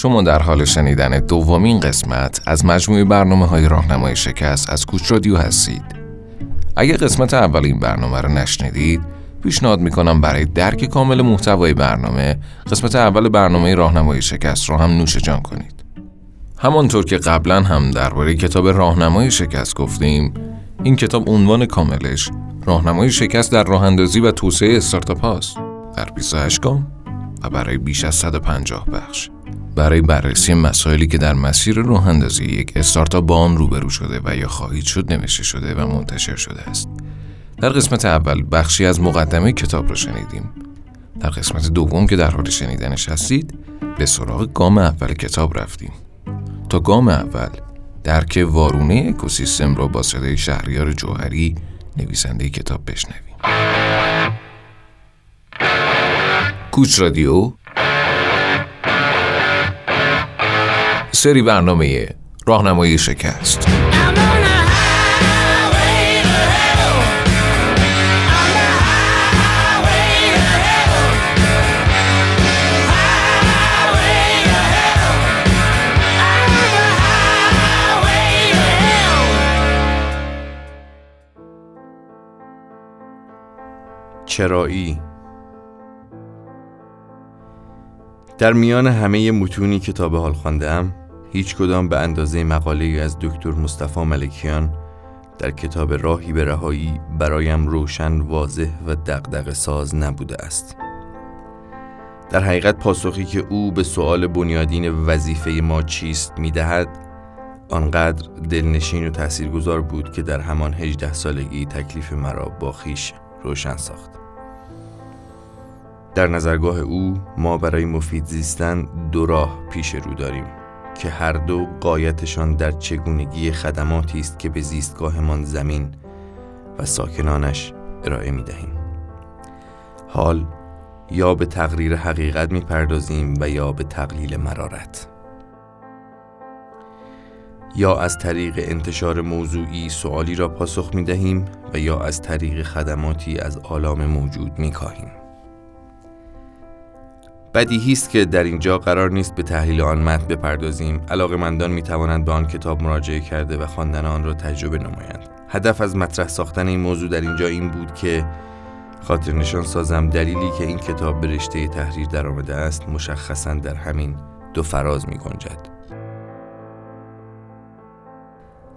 شما در حال شنیدن دومین قسمت از مجموعه برنامه های راهنمای شکست از کوچ رادیو هستید. اگر قسمت اول این برنامه رو نشنیدید، پیشنهاد می‌کنم برای درک کامل محتوای برنامه قسمت اول برنامه راهنمای شکست رو هم نوش جان کنید. همانطور که قبلا هم درباره کتاب راهنمای شکست گفتیم، این کتاب عنوان کاملش راهنمای شکست در راه اندازی و توسعه استارتاپ هاست در 28 گام و برای بیش از 150 بخش. برای بررسی مسائلی که در مسیر راه یک استارتاپ با آن روبرو شده و یا خواهید شد نوشته شده و منتشر شده است. در قسمت اول بخشی از مقدمه کتاب را شنیدیم. در قسمت دوم که در حال شنیدنش هستید به سراغ گام اول کتاب رفتیم. تا گام اول درک وارونه اکوسیستم را با صدای شهریار جوهری نویسنده کتاب بشنویم. کوچ رادیو سری برنامه راهنمایی شکست. چرایی. در میان همه متونی که تا به حال خواندم هیچ کدام به اندازه مقاله از دکتر مصطفی ملکیان در کتاب راهی به رهایی برایم روشن واضح و دقدق ساز نبوده است. در حقیقت پاسخی که او به سؤال بنیادین وظیفه ما چیست می‌دهد آنقدر دلنشین و تاثیرگذار بود که در همان هجده سالگی تکلیف مرا با خیش روشن ساخت. در نظرگاه او ما برای مفید زیستن دو راه پیش رو داریم. که هر دو قایتشان در چگونگی خدماتی است که به زیستگاهمان زمین و ساکنانش ارائه می دهیم. حال یا به تقریر حقیقت می پردازیم و یا به تقلیل مرارت یا از طریق انتشار موضوعی سوالی را پاسخ می دهیم و یا از طریق خدماتی از آلام موجود می کاهیم. بدیهی است که در اینجا قرار نیست به تحلیل آن متن بپردازیم. علاقه مندان می توانند به آن کتاب مراجعه کرده و خواندن آن را تجربه نمایند. هدف از مطرح ساختن این موضوع در اینجا این بود که خاطر نشان سازم دلیلی که این کتاب به رشته تحریر درآمده است مشخصا در همین دو فراز می گنجد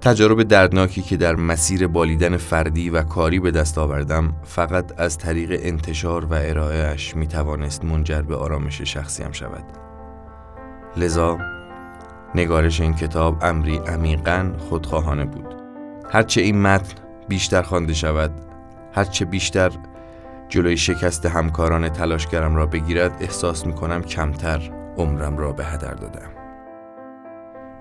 تجارب دردناکی که در مسیر بالیدن فردی و کاری به دست آوردم فقط از طریق انتشار و ارائهش می توانست منجر به آرامش شخصیم شود. لذا نگارش این کتاب امری عمیقا خودخواهانه بود. هرچه این متن بیشتر خوانده شود هرچه بیشتر جلوی شکست همکاران تلاشگرم را بگیرد احساس می کنم کمتر عمرم را به هدر دادم.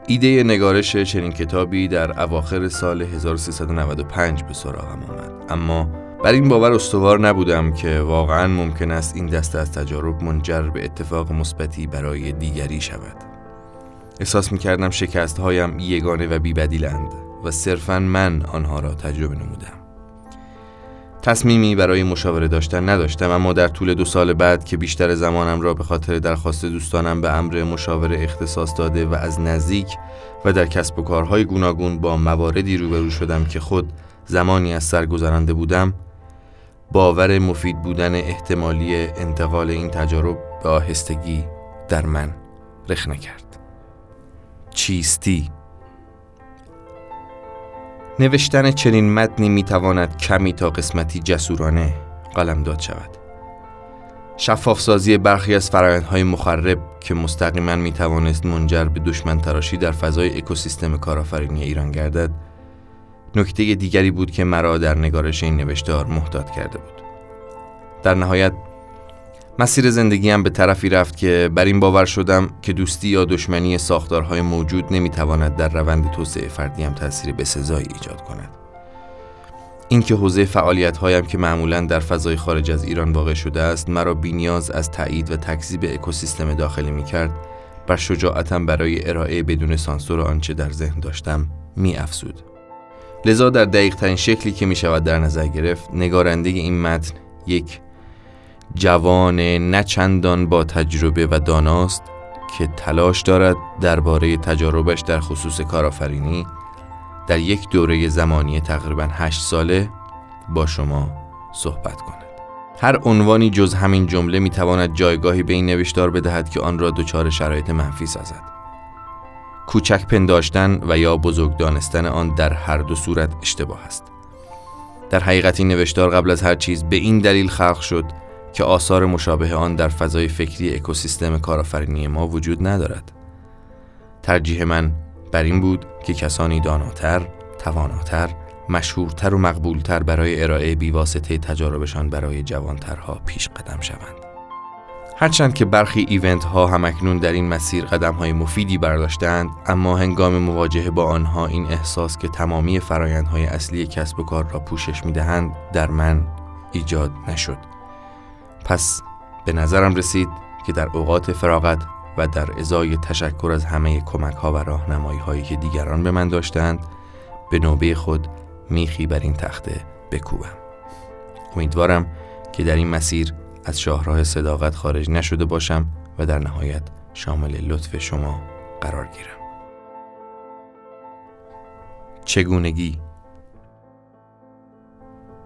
ایده نگارش چنین کتابی در اواخر سال 1395 به سراغم آمد. اما بر این باور استوار نبودم که واقعا ممکن است این دسته از تجارب منجر به اتفاق مثبتی برای دیگری شود. احساس می کردم شکست هایم یگانه و بیبدیلند و صرفا من آنها را تجربه نمودم. تصمیمی برای مشاوره داشتن نداشتم اما در طول دو سال بعد که بیشتر زمانم را به خاطر درخواست دوستانم به امر مشاوره اختصاص داده و از نزدیک و در کسب و کارهای گوناگون با مواردی روبرو شدم که خود زمانی از سر گذرانده بودم باور مفید بودن احتمالی انتقال این تجارب به آهستگی در من رخنه کرد. چیستی؟ نوشتن چنین متنی می‌تواند کمی تا قسمتی جسورانه قلمداد شود. شفاف سازی برخی از فرایندهای مخرب که مستقیما می توانست منجر به دشمن تراشی در فضای اکوسیستم کارآفرینی ایران گردد نکته دیگری بود که مرا در نگارش این نوشتار محتاط کرده بود. در نهایت مسیر زندگیم به طرفی رفت که بر این باور شدم که دوستی یا دشمنی ساختارهای موجود نمی‌تواند در روند توسعه فردیم تاثیر بسزایی ایجاد کند اینکه حوزه فعالیت هایم که معمولا در فضای خارج از ایران واقع شده است مرا بینیاز از تایید و تکذیب اکوسیستم داخلی می کرد بر شجاعتم برای ارائه بدون سانسور آنچه در ذهن داشتم می افزود. لذا در دقیق ترین شکلی که می شود در نظر گرفت نگارنده این متن یک جوان نچندان با تجربه و داناست که تلاش دارد درباره تجاربش در خصوص کارآفرینی در یک دوره زمانی تقریبا هشت ساله با شما صحبت کند. هر عنوانی جز همین جمله می‌تواند جایگاهی به این نوشتار بدهد که آن را دچار شرایط منفی سازد. کوچک پنداشتن و یا بزرگ دانستن آن در هر دو صورت اشتباه است. در حقیقت این نوشتار قبل از هر چیز به این دلیل خلق شد که آثار مشابه آن در فضای فکری اکوسیستم کارآفرینی ما وجود ندارد. ترجیح من بر این بود که کسانی داناتر، تواناتر، مشهورتر و مقبولتر برای ارائه بیواسطه تجاربشان برای جوانترها پیش قدم شوند. هرچند که برخی ایونت ها همکنون در این مسیر قدم های مفیدی برداشتند اما هنگام مواجهه با آنها این احساس که تمامی فرایندهای اصلی کسب و کار را پوشش می دهند در من ایجاد نشد پس به نظرم رسید که در اوقات فراغت و در ازای تشکر از همه کمک ها و راهنمایی هایی که دیگران به من داشتند به نوبه خود میخی بر این تخته بکوبم. امیدوارم که در این مسیر از شاهراه صداقت خارج نشده باشم و در نهایت شامل لطف شما قرار گیرم. چگونگی؟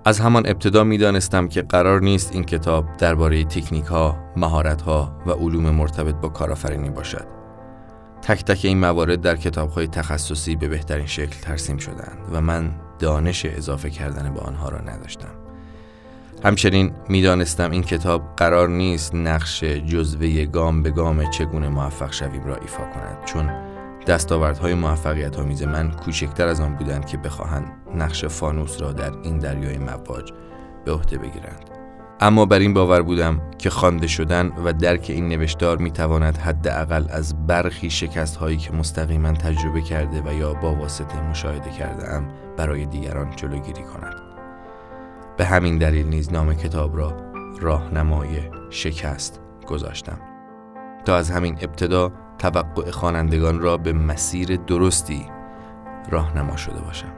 از همان ابتدا می دانستم که قرار نیست این کتاب درباره تکنیک ها، مهارت ها و علوم مرتبط با کارآفرینی باشد. تک تک این موارد در کتاب های تخصصی به بهترین شکل ترسیم شدند و من دانش اضافه کردن به آنها را نداشتم. همچنین می‌دانستم این کتاب قرار نیست نقش جزوه گام به گام چگونه موفق شویم را ایفا کند چون دستاوردهای موفقیت آمیز من کوچکتر از آن بودند که بخواهند نقش فانوس را در این دریای مواج به عهده بگیرند. اما بر این باور بودم که خوانده شدن و درک این نوشتار می تواند حداقل از برخی شکست هایی که مستقیما تجربه کرده و یا با واسطه مشاهده کرده ام برای دیگران جلوگیری کند. به همین دلیل نیز نام کتاب را راهنمای شکست گذاشتم. تا از همین ابتدا توقع خوانندگان را به مسیر درستی راهنما شده باشم.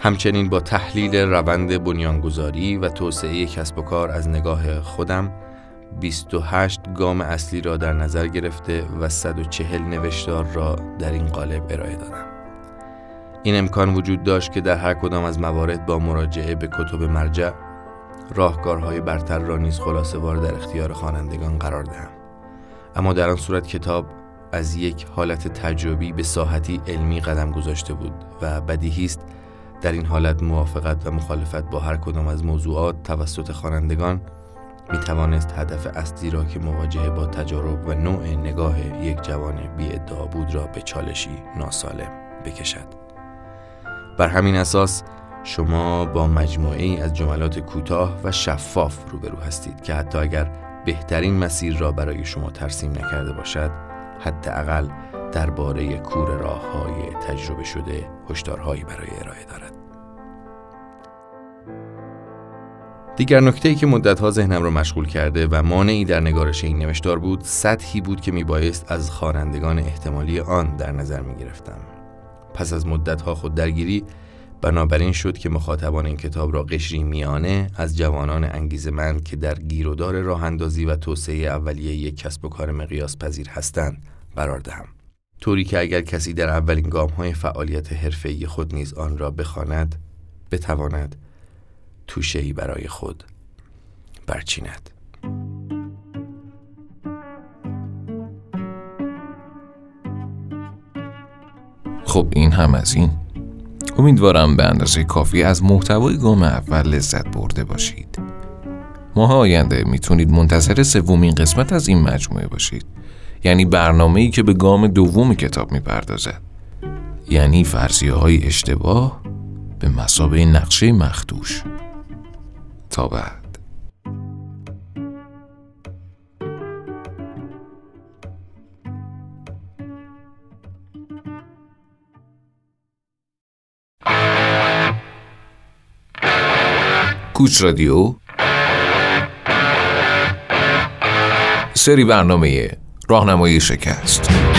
همچنین با تحلیل روند بنیانگذاری و توسعه کسب و کار از نگاه خودم 28 گام اصلی را در نظر گرفته و 140 نوشتار را در این قالب ارائه دادم. این امکان وجود داشت که در هر کدام از موارد با مراجعه به کتب مرجع راهکارهای برتر را نیز خلاصه وار در اختیار خوانندگان قرار دهم. اما در آن صورت کتاب از یک حالت تجربی به ساحتی علمی قدم گذاشته بود و بدیهی است در این حالت موافقت و مخالفت با هر کدام از موضوعات توسط خوانندگان می توانست هدف اصلی را که مواجهه با تجارب و نوع نگاه یک جوان بی ادعا بود را به چالشی ناسالم بکشد. بر همین اساس شما با مجموعه ای از جملات کوتاه و شفاف روبرو هستید که حتی اگر بهترین مسیر را برای شما ترسیم نکرده باشد حداقل درباره کور راه های تجربه شده هشدارهایی برای ارائه دارد. دیگر نکته ای که مدتها ذهنم را مشغول کرده و مانعی در نگارش این نوشتار بود سطحی بود که میبایست از خوانندگان احتمالی آن در نظر می گرفتم پس از مدتها خود درگیری بنابراین شد که مخاطبان این کتاب را قشری میانه از جوانان انگیزمند که در گیرودار راه اندازی و توسعه اولیه یک کسب و کار مقیاس پذیر هستند قرار دهم. طوری که اگر کسی در اولین گام های فعالیت حرفه‌ای خود نیز آن را بخواند بتواند توشه‌ای برای خود برچیند. خب این هم از این. امیدوارم به اندازه کافی از محتوای گام اول لذت برده باشید. ماه آینده می‌تونید منتظر سومین قسمت از این مجموعه باشید. یعنی برنامه ای که به گام دوم کتاب می‌پردازد. یعنی فرضیه های اشتباه به مسابه نقشه مخدوش. تا بعد. کوچ رادیو. سری برنامه راهنمایی شکست.